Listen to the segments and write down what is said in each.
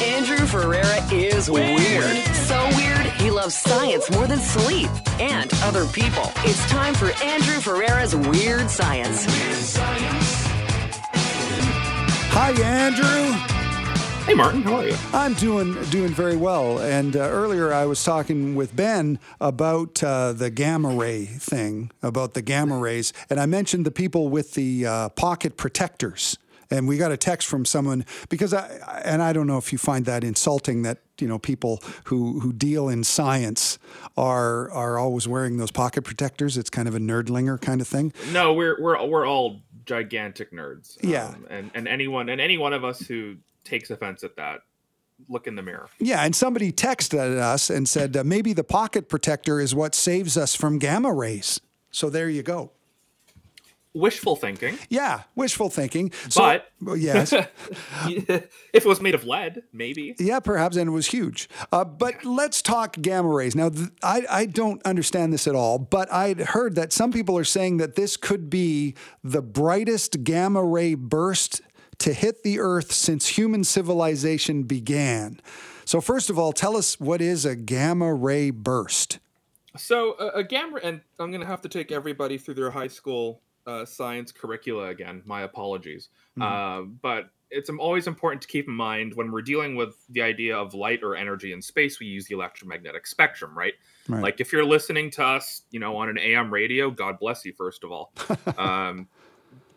Andrew Ferreira is weird. So weird, he loves science more than sleep and other people. It's time for Andrew Ferreira's Weird Science. Hi, Andrew. Hey, Martin, how are you? I'm doing doing very well. And uh, earlier I was talking with Ben about uh, the gamma ray thing, about the gamma rays, and I mentioned the people with the uh, pocket protectors. And we got a text from someone because I and I don't know if you find that insulting that you know people who who deal in science are are always wearing those pocket protectors. It's kind of a nerdlinger kind of thing. No, we're we're we're all gigantic nerds. Yeah. Um, and and anyone and any one of us who takes offense at that, look in the mirror. Yeah, and somebody texted us and said uh, maybe the pocket protector is what saves us from gamma rays. So there you go. Wishful thinking, Yeah, wishful thinking. So, but well, yes, if it was made of lead, maybe. yeah, perhaps, and it was huge. Uh, but let's talk gamma rays. Now, th- I, I don't understand this at all, but I'd heard that some people are saying that this could be the brightest gamma ray burst to hit the Earth since human civilization began. So, first of all, tell us what is a gamma ray burst? So uh, a gamma, and I'm gonna have to take everybody through their high school uh, science curricula again. My apologies, uh, but it's always important to keep in mind when we're dealing with the idea of light or energy in space. We use the electromagnetic spectrum, right? Right. Like if you're listening to us, you know, on an AM radio, God bless you, first of all. um,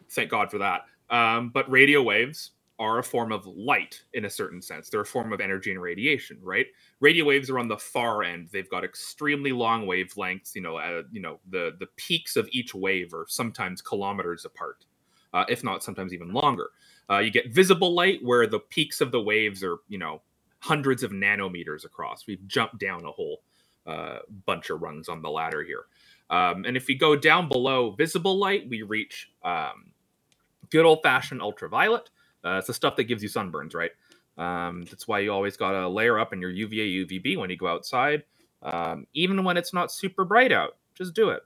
thank God for that. Um, but radio waves are a form of light in a certain sense. They're a form of energy and radiation, right? Radio waves are on the far end. They've got extremely long wavelengths. You know, uh, you know the the peaks of each wave are sometimes kilometers apart, uh, if not sometimes even longer. Uh, you get visible light where the peaks of the waves are you know hundreds of nanometers across. We've jumped down a whole uh, bunch of rungs on the ladder here. Um, and if we go down below visible light, we reach um, good old fashioned ultraviolet. Uh, it's the stuff that gives you sunburns, right? Um, that's why you always got to layer up in your UVA, UVB when you go outside, um, even when it's not super bright out. Just do it.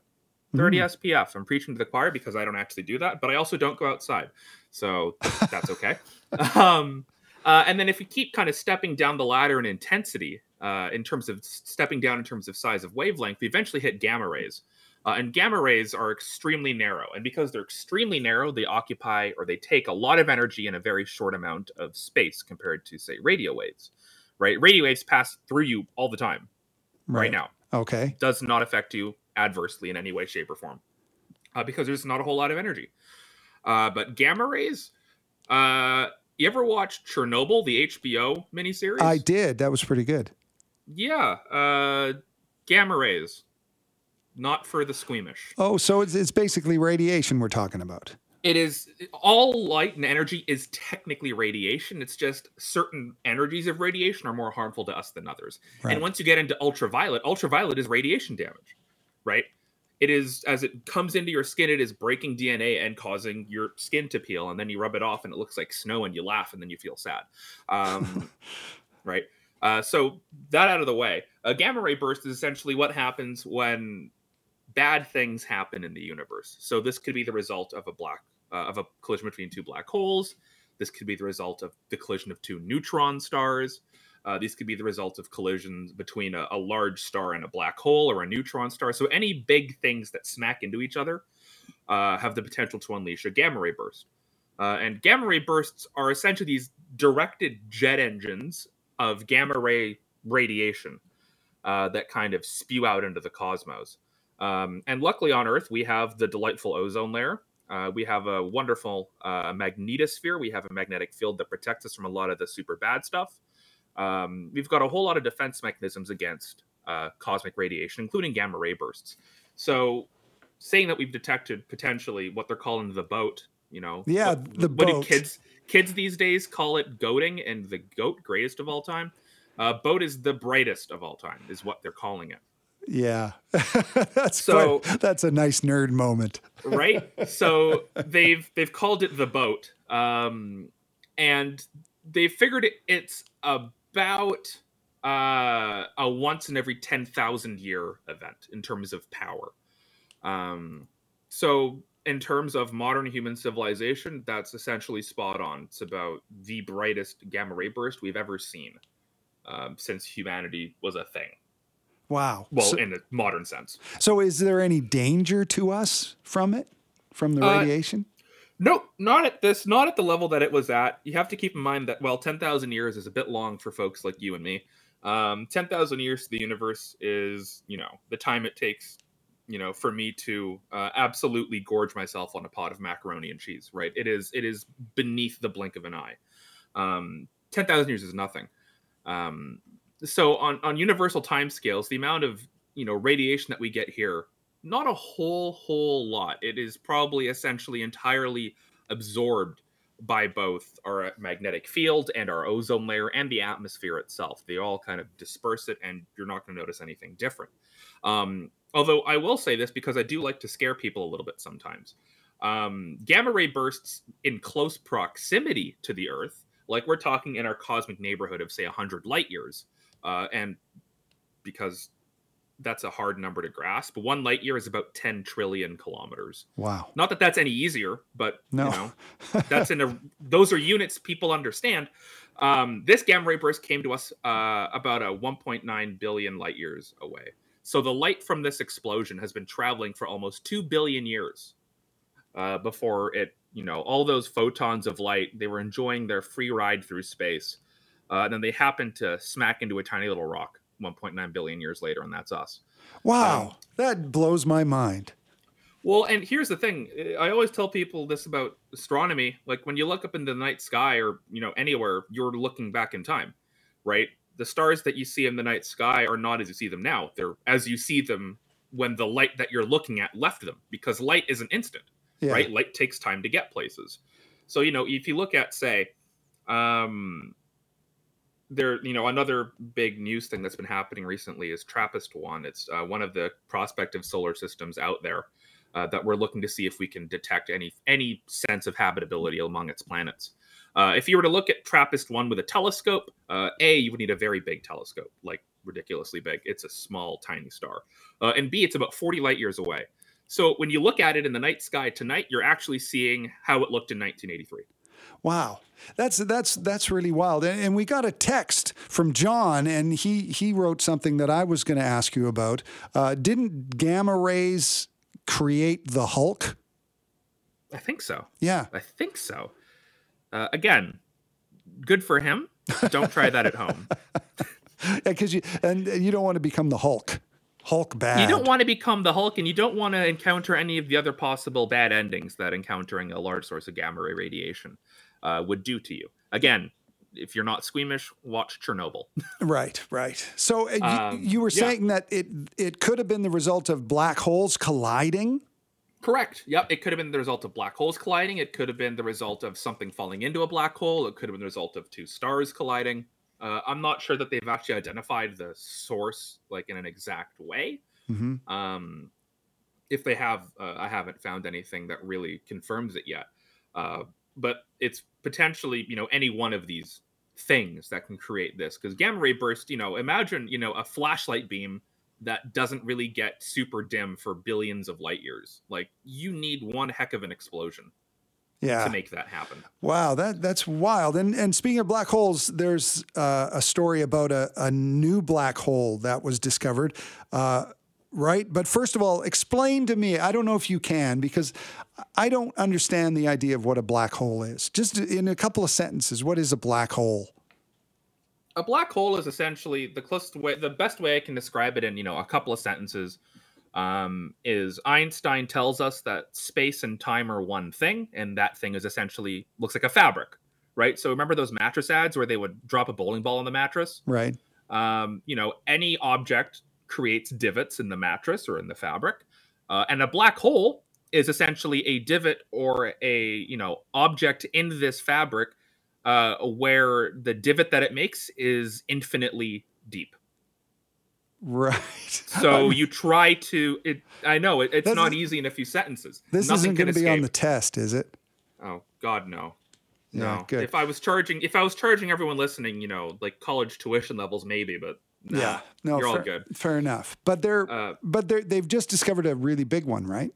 30 SPF. I'm preaching to the choir because I don't actually do that, but I also don't go outside, so that's okay. um, uh, and then if we keep kind of stepping down the ladder in intensity, uh, in terms of stepping down in terms of size of wavelength, we eventually hit gamma rays. Uh, and gamma rays are extremely narrow. And because they're extremely narrow, they occupy or they take a lot of energy in a very short amount of space compared to, say, radio waves. Right? Radio waves pass through you all the time, right, now. Okay. Does not affect you adversely in any way, shape, or form uh, because there's not a whole lot of energy. Uh, but gamma rays, uh, you ever watch Chernobyl, the HBO miniseries? I did. That was pretty good. Yeah. Uh, gamma rays, not for the squeamish. Oh, so it's, it's basically radiation we're talking about. it is all light and energy is technically radiation it's just certain energies of radiation are more harmful to us than others Right. and once you get into ultraviolet ultraviolet is radiation damage right it is as it comes into your skin it is breaking dna and causing your skin to peel and then you rub it off and it looks like snow and you laugh and then you feel sad um, right uh, so that out of the way a gamma ray burst is essentially what happens when bad things happen in the universe. So this could be the result of a black uh, of a collision between two black holes. This could be the result of the collision of two neutron stars. Uh, these could be the result of collisions between a, a large star and a black hole or a neutron star. So any big things that smack into each other uh, have the potential to unleash a gamma ray burst. Uh, and gamma ray bursts are essentially these directed jet engines of gamma ray radiation uh, that kind of spew out into the cosmos. Um, and luckily on Earth, we have the delightful ozone layer. Uh, we have a wonderful uh, magnetosphere. We have a magnetic field that protects us from a lot of the super bad stuff. Um, we've got a whole lot of defense mechanisms against uh, cosmic radiation, including gamma ray bursts. So, saying that we've detected potentially what they're calling the boat, you know, Yeah, what, the what boat. do kids kids these days call it goating and the goat greatest of all time? Uh, boat is the brightest of all time, is what they're calling it. Yeah. that's So- quite- that's a nice nerd moment. right so they've they've called it the boat um and they figured it, it's about uh a once in every 10,000 year event in terms of power um so in terms of modern human civilization, that's essentially spot on. It's about the brightest gamma ray burst we've ever seen um, since humanity was a thing. Wow. Well, so, in a modern sense. so is there any danger to us from it, from the Uh, radiation? No, not at this, not at the level that it was at. You have to keep in mind that well, ten thousand years is a bit long for folks like you and me. Um, ten thousand years to the universe is, you know, the time it takes, you know, for me to uh, absolutely gorge myself on a pot of macaroni and cheese. Right? It is, it is beneath the blink of an eye. Um, ten thousand years is nothing. Um, so on on universal timescales, the amount of you know radiation that we get here not a whole whole lot it is probably essentially entirely absorbed by both our magnetic field and our ozone layer and the atmosphere itself. They all kind of disperse it and you're not going to notice anything different. Um, although i will say this because i do like to scare people a little bit sometimes. Um, gamma ray bursts in close proximity to the earth like we're talking in our cosmic neighborhood of say 100 light years uh, and because that's a hard number to grasp. One light year is about 10 trillion kilometers. Wow. Not that that's any easier, but No. you know, that's in a those are units people understand. Um, this gamma ray burst came to us uh, about a 1.9 billion light years away. So the light from this explosion has been traveling for almost 2 billion years uh, before it, you know, all those photons of light, they were enjoying their free ride through space. Uh, and then they happened to smack into a tiny little rock 1.9 billion years later, and that's us. Wow. Um, that blows my mind. Well, and here's the thing. I always tell people this about astronomy. Like when you look up in the night sky or, you know, anywhere, you're looking back in time, right? The stars that you see in the night sky are not as you see them now. They're as you see them when the light that you're looking at left them because light is an instant, Yeah. right? Light takes time to get places. So, you know, if you look at say um there you know another big news thing that's been happening recently is trappist 1 it's uh, one of the prospective solar systems out there uh, that we're looking to see if we can detect any any sense of habitability among its planets. Uh, if you were to look at trappist 1 with a telescope uh, a you would need a very big telescope like ridiculously big. It's a small tiny star. Uh, and b it's about 40 light years away. So when you look at it in the night sky tonight you're actually seeing how it looked in 1983 Wow. That's that's that's really wild. And, and we got a text from John, and he he wrote something that I was going to ask you about. Uh, didn't gamma rays create the Hulk? i think so Yeah. I think so. Uh, again, good for him. Don't try that at home. Because you and you don't want to become the Hulk. Hulk bad. You don't want to become the Hulk, and you don't want to encounter any of the other possible bad endings that encountering a large source of gamma ray radiation uh, would do to you. Again, if you're not squeamish, watch Chernobyl. Right, right. So uh, you, Um, you were yeah. saying that it it could have been the result of black holes colliding. Correct. Yep. It could have been the result of black holes colliding. It could have been the result of something falling into a black hole. It could have been the result of two stars colliding. Uh, I'm not sure that they've actually identified the source like in an exact way. hmm Um, if they have, uh, I haven't found anything that really confirms it yet. Uh, but it's potentially, you know, any one of these things that can create this. Because gamma ray burst, you know, imagine, you know, a flashlight beam that doesn't really get super dim for billions of light years. Like you need one heck of an explosion Yeah. to make that happen. Wow, that that's wild. And and speaking of black holes, there's uh, a story about a, a new black hole that was discovered. Uh, right, but first of all, explain to me. I don't know if you can because I don't understand the idea of what a black hole is. Just in a couple of sentences, what is a black hole? a black hole is essentially the closest way the best way i can describe it in you know a couple of sentences um, is einstein tells us that space and time are one thing and that thing is essentially looks like a fabric right? So remember those mattress ads where they would drop a bowling ball on the mattress? Right. um, you know any object creates divots in the mattress or in the fabric uh, and a black hole is essentially a divot or a you know object in this fabric uh, where the divot that it makes is infinitely deep Right. so you try to it i know it, it's This not is- easy in a few sentences this Nothing isn't can going to be on the escape. test, is it? oh god no Yeah, no good. if i was charging if i was charging everyone listening you know like college tuition levels maybe but nah, No, you're all fair, good fair enough. But they're uh, but they're they've just discovered a really big one, right?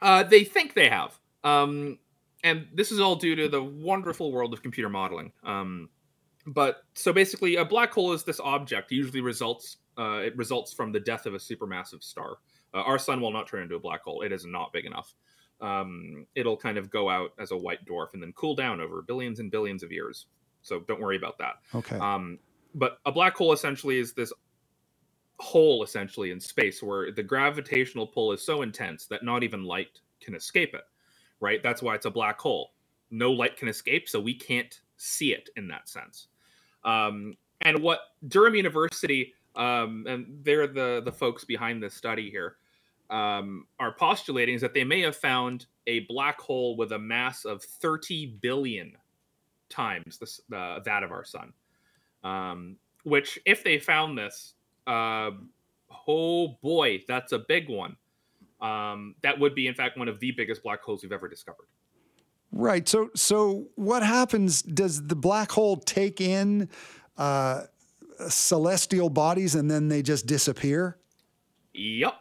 Uh, they think they have. Um, and this is all due to the wonderful world of computer modeling. Um, but so basically, a black hole is this object. Usually results uh, it results from the death of a supermassive star. Uh, our sun will not turn into a black hole. It is not big enough. Um, it'll kind of go out as a white dwarf and then cool down over billions and billions of years. So don't worry about that. Okay. Um, but a black hole essentially is this hole essentially in space where the gravitational pull is so intense that not even light can escape it. Right. That's why it's a black hole. No light can escape, so we can't see it in that sense. Um, and what Durham University um, and they're the the folks behind this study here um, are postulating is that they may have found a black hole with a mass of 30 billion times the, uh, that of our sun. Um, which, if they found this, uh, oh boy, that's a big one. Um, that would be, in fact, one of the biggest black holes we've ever discovered. Right. So, so what happens? Does the black hole take in uh, celestial bodies and then they just disappear? Yep.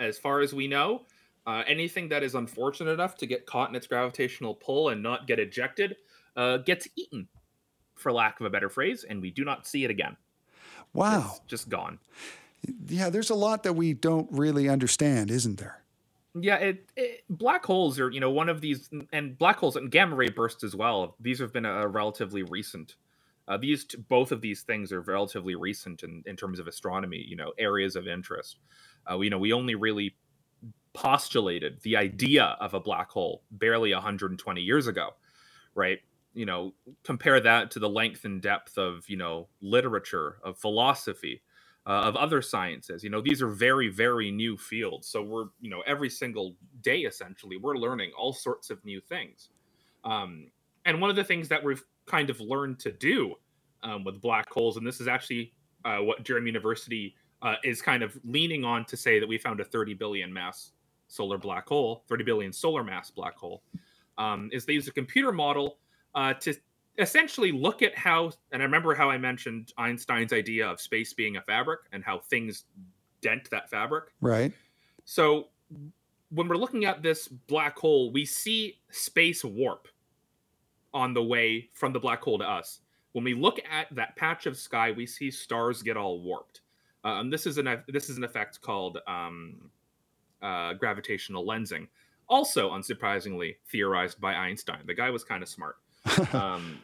As far as we know, uh, anything that is unfortunate enough to get caught in its gravitational pull and not get ejected uh, gets eaten, for lack of a better phrase, and we do not see it again. Wow. It's just gone. Yeah, there's a lot that we don't really understand, isn't there? Yeah, it, it, black holes are you know one of these, and black holes and gamma ray bursts as well. These have been a, a relatively recent. Uh, these t- both of these things are relatively recent in, in terms of astronomy. You know, areas of interest. Uh, you know, we only really postulated the idea of a black hole barely 120 years ago, right? You know, compare that to the length and depth of you know literature, of philosophy, uh, of other sciences. You know, these are very, very new fields. So we're, you know, every single day essentially, we're learning all sorts of new things. Um, and one of the things that we've kind of learned to do um, with black holes, and this is actually uh, what Durham University uh, is kind of leaning on to say that we found a 30 billion mass solar black hole, 30 billion solar mass black hole, um, is they use a computer model uh, to essentially look at how and i remember how i mentioned einstein's idea of space being a fabric and how things dent that fabric. Right. So when we're looking at this black hole we see space warp on the way from the black hole to us. When we look at that patch of sky we see stars get all warped. And this is an this is an effect called um, uh, gravitational lensing also unsurprisingly theorized by einstein. The guy was kind of smart. Um,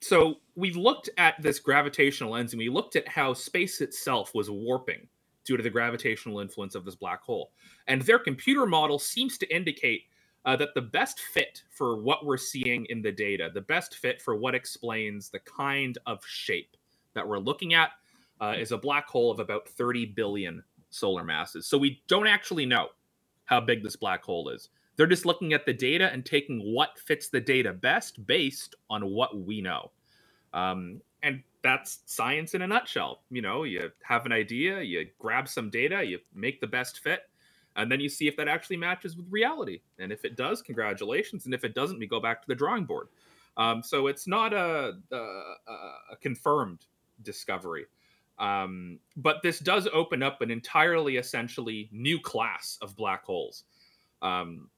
so we looked at this gravitational lens and we looked at how space itself was warping due to the gravitational influence of this black hole. And their computer model seems to indicate uh, that the best fit for what we're seeing in the data, the best fit for what explains the kind of shape that we're looking at, uh, is a black hole of about 30 billion solar masses. So we don't actually know how big this black hole is. They're just looking at the data and taking what fits the data best based on what we know. Um, and that's science in a nutshell. You know, you have an idea, you grab some data, you make the best fit, and then you see if that actually matches with reality. And if it does, congratulations. And if it doesn't, we go back to the drawing board. Um, so it's not a, a, a confirmed discovery. Um, but this does open up an entirely, essentially new class of black holes. Um,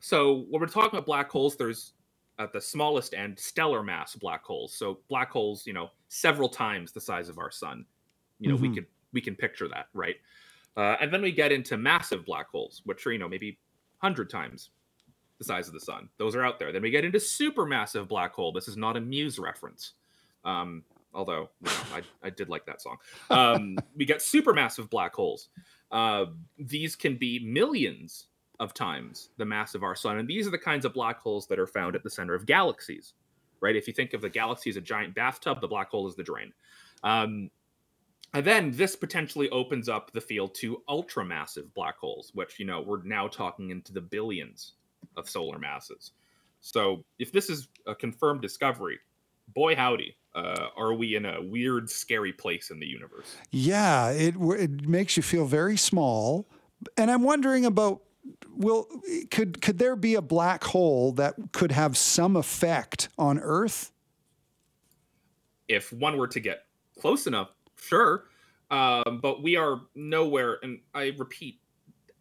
so when we're talking about black holes, there's at the smallest end stellar mass black holes. So black holes, you know, several times the size of our sun. You know, mm-hmm. we could we can picture that, right? Uh, and then we get into massive black holes, which are you know maybe hundred times the size of the sun. Those are out there. Then we get into supermassive black hole. This is not a Muse reference, um, although you know, I, I did like that song. Um, we get supermassive black holes. Uh, these can be millions of times the mass of our sun. And these are the kinds of black holes that are found at the center of galaxies, right? If you think of the galaxy as a giant bathtub, the black hole is the drain. Um, and then this potentially opens up the field to ultramassive black holes, which, you know, we're now talking into the billions of solar masses. So if this is a confirmed discovery, boy howdy, uh, are we in a weird, scary place in the universe? Yeah, it, it makes you feel very small. And I'm wondering about will could could there be a black hole that could have some effect on Earth? If one were to get close enough, sure. Um, but we are nowhere, and I repeat,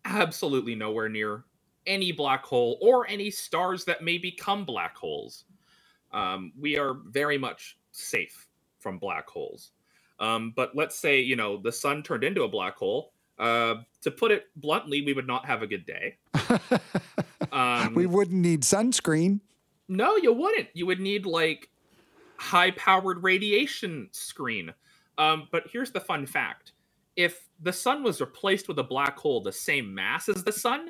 absolutely nowhere near any black hole or any stars that may become black holes. Um, we are very much safe from black holes. Um, but let's say, you know, the sun turned into a black hole. Uh, to put it bluntly, we would not have a good day. um, we wouldn't need sunscreen. No, you wouldn't. You would need like high powered radiation screen. Um, but here's the fun fact if the sun was replaced with a black hole the same mass as the sun,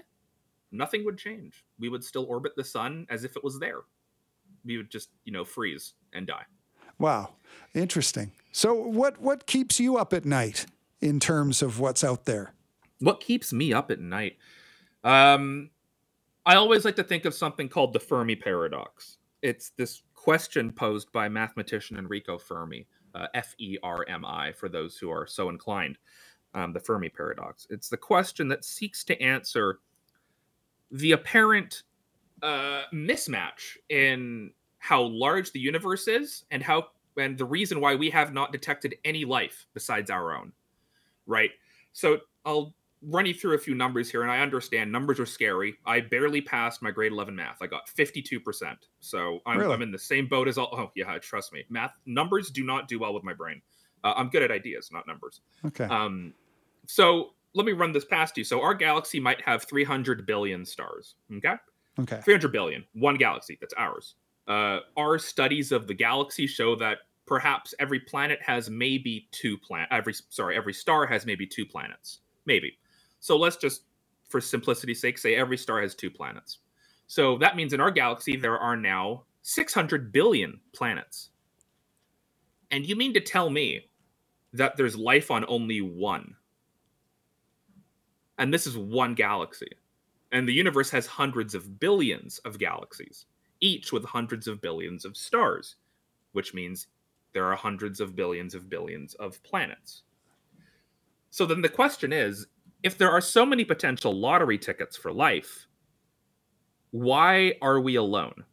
nothing would change. We would still orbit the sun as if it was there. We would just, you know, freeze and die. Wow. Interesting. So what what keeps you up at night in terms of what's out there? What keeps me up at night? Um I always like to think of something called the Fermi paradox. It's this question posed by mathematician Enrico Fermi, uh, F E R M I, for those who are so inclined. Um, the Fermi paradox. It's the question that seeks to answer the apparent uh, mismatch in how large the universe is and how and the reason why we have not detected any life besides our own. Right. So I'll run you through a few numbers here, and I understand numbers are scary. I barely passed my grade 11 math. I got 52%. So I'm, really? I'm in the same boat as all. Oh, yeah, trust me. Math numbers do not do well with my brain. Uh, I'm good at ideas, not numbers. Okay. Um, so let me run this past you. So our galaxy might have 300 billion stars. Okay. Okay. 300 billion, one galaxy. That's ours. Uh, our studies of the galaxy show that perhaps every planet has maybe two planet. Every sorry, every star has maybe two planets. Maybe. So let's just, for simplicity's sake, say every star has two planets. So that means in our galaxy, there are now 600 billion planets. And you mean to tell me that there's life on only one? And this is one galaxy. And the universe has hundreds of billions of galaxies, each with hundreds of billions of stars, which means there are hundreds of billions of billions of planets. So then the question is if there are so many potential lottery tickets for life, why are we alone?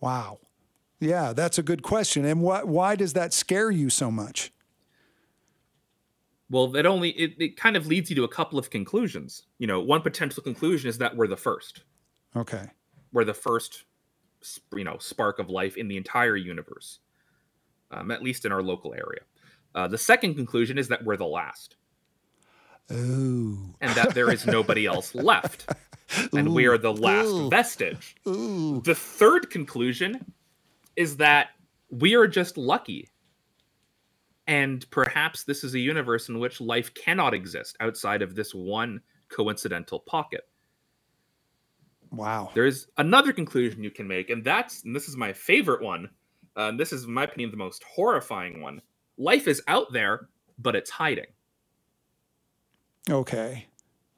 Wow. Yeah, that's a good question. And what why does that scare you so much? Well, it only it, it kind of leads you to a couple of conclusions. You know, one potential conclusion is that we're the first. Okay. We're the first you know, spark of life in the entire universe. Um, at least in our local area. Uh, the second conclusion is that we're the last. Ooh. And that there is nobody else left. And Ooh. we are the last Ooh. vestige. Ooh. The third conclusion is that we are just lucky. And perhaps this is a universe in which life cannot exist outside of this one coincidental pocket. Wow. There's another conclusion you can make, and that's, and this is my favorite one. Uh, this is, in my opinion, the most horrifying one. Life is out there, but it's hiding. Okay.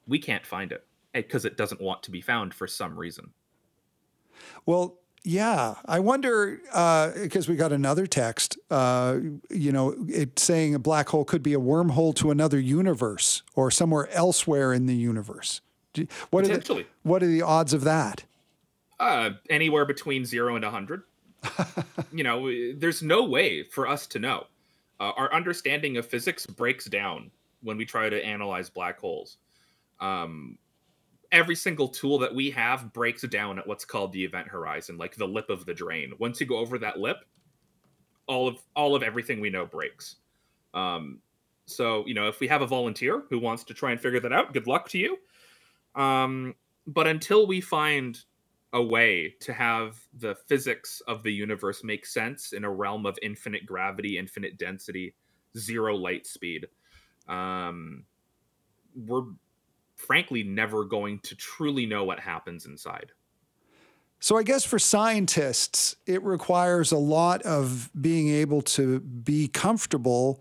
We can't find it because it doesn't want to be found for some reason. Well, yeah, I wonder because uh, we got another text. Uh, you know, it saying a black hole could be a wormhole to another universe or somewhere elsewhere in the universe. What are the, what are the odds of that? Uh, anywhere between zero and a hundred. you know, there's no way for us to know. Uh, our understanding of physics breaks down when we try to analyze black holes. Um, every single tool that we have breaks down at what's called the event horizon, like the lip of the drain. Once you go over that lip, all of all of everything we know breaks. Um, so you know, if we have a volunteer who wants to try and figure that out, good luck to you. Um, but until we find a way to have the physics of the universe make sense in a realm of infinite gravity, infinite density, zero light speed, um, we're frankly never going to truly know what happens inside. So, I guess for scientists, it requires a lot of being able to be comfortable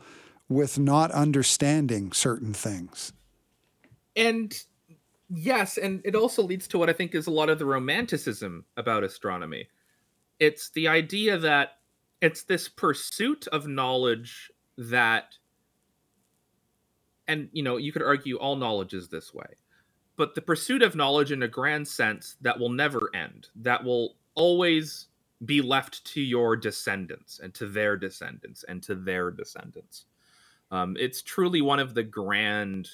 with not understanding certain things. And yes, and it also leads to what I think is a lot of the romanticism about astronomy. It's the idea that it's this pursuit of knowledge that and you know you could argue all knowledge is this way but the pursuit of knowledge in a grand sense that will never end that will always be left to your descendants and to their descendants and to their descendants um, it's truly one of the grand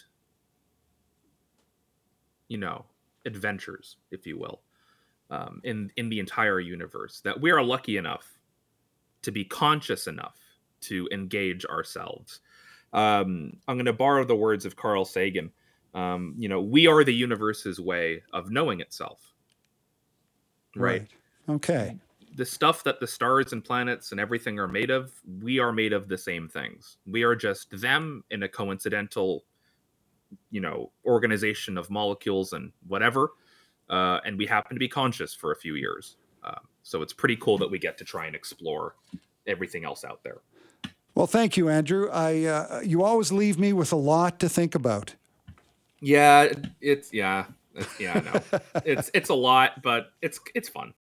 you know adventures, if you will, um, in in the entire universe. That we are lucky enough to be conscious enough to engage ourselves. Um, I'm going to borrow the words of Carl Sagan. Um, you know, we are the universe's way of knowing itself. Right. Right. Okay. The stuff that the stars and planets and everything are made of, we are made of the same things. We are just them in a coincidental, you know, organization of molecules and whatever. Uh, and we happen to be conscious for a few years. Uh, so it's pretty cool that we get to try and explore everything else out there. Well, thank you, Andrew. I uh, you always leave me with a lot to think about. Yeah, it's yeah, yeah, no, it's it's a lot, but it's it's fun.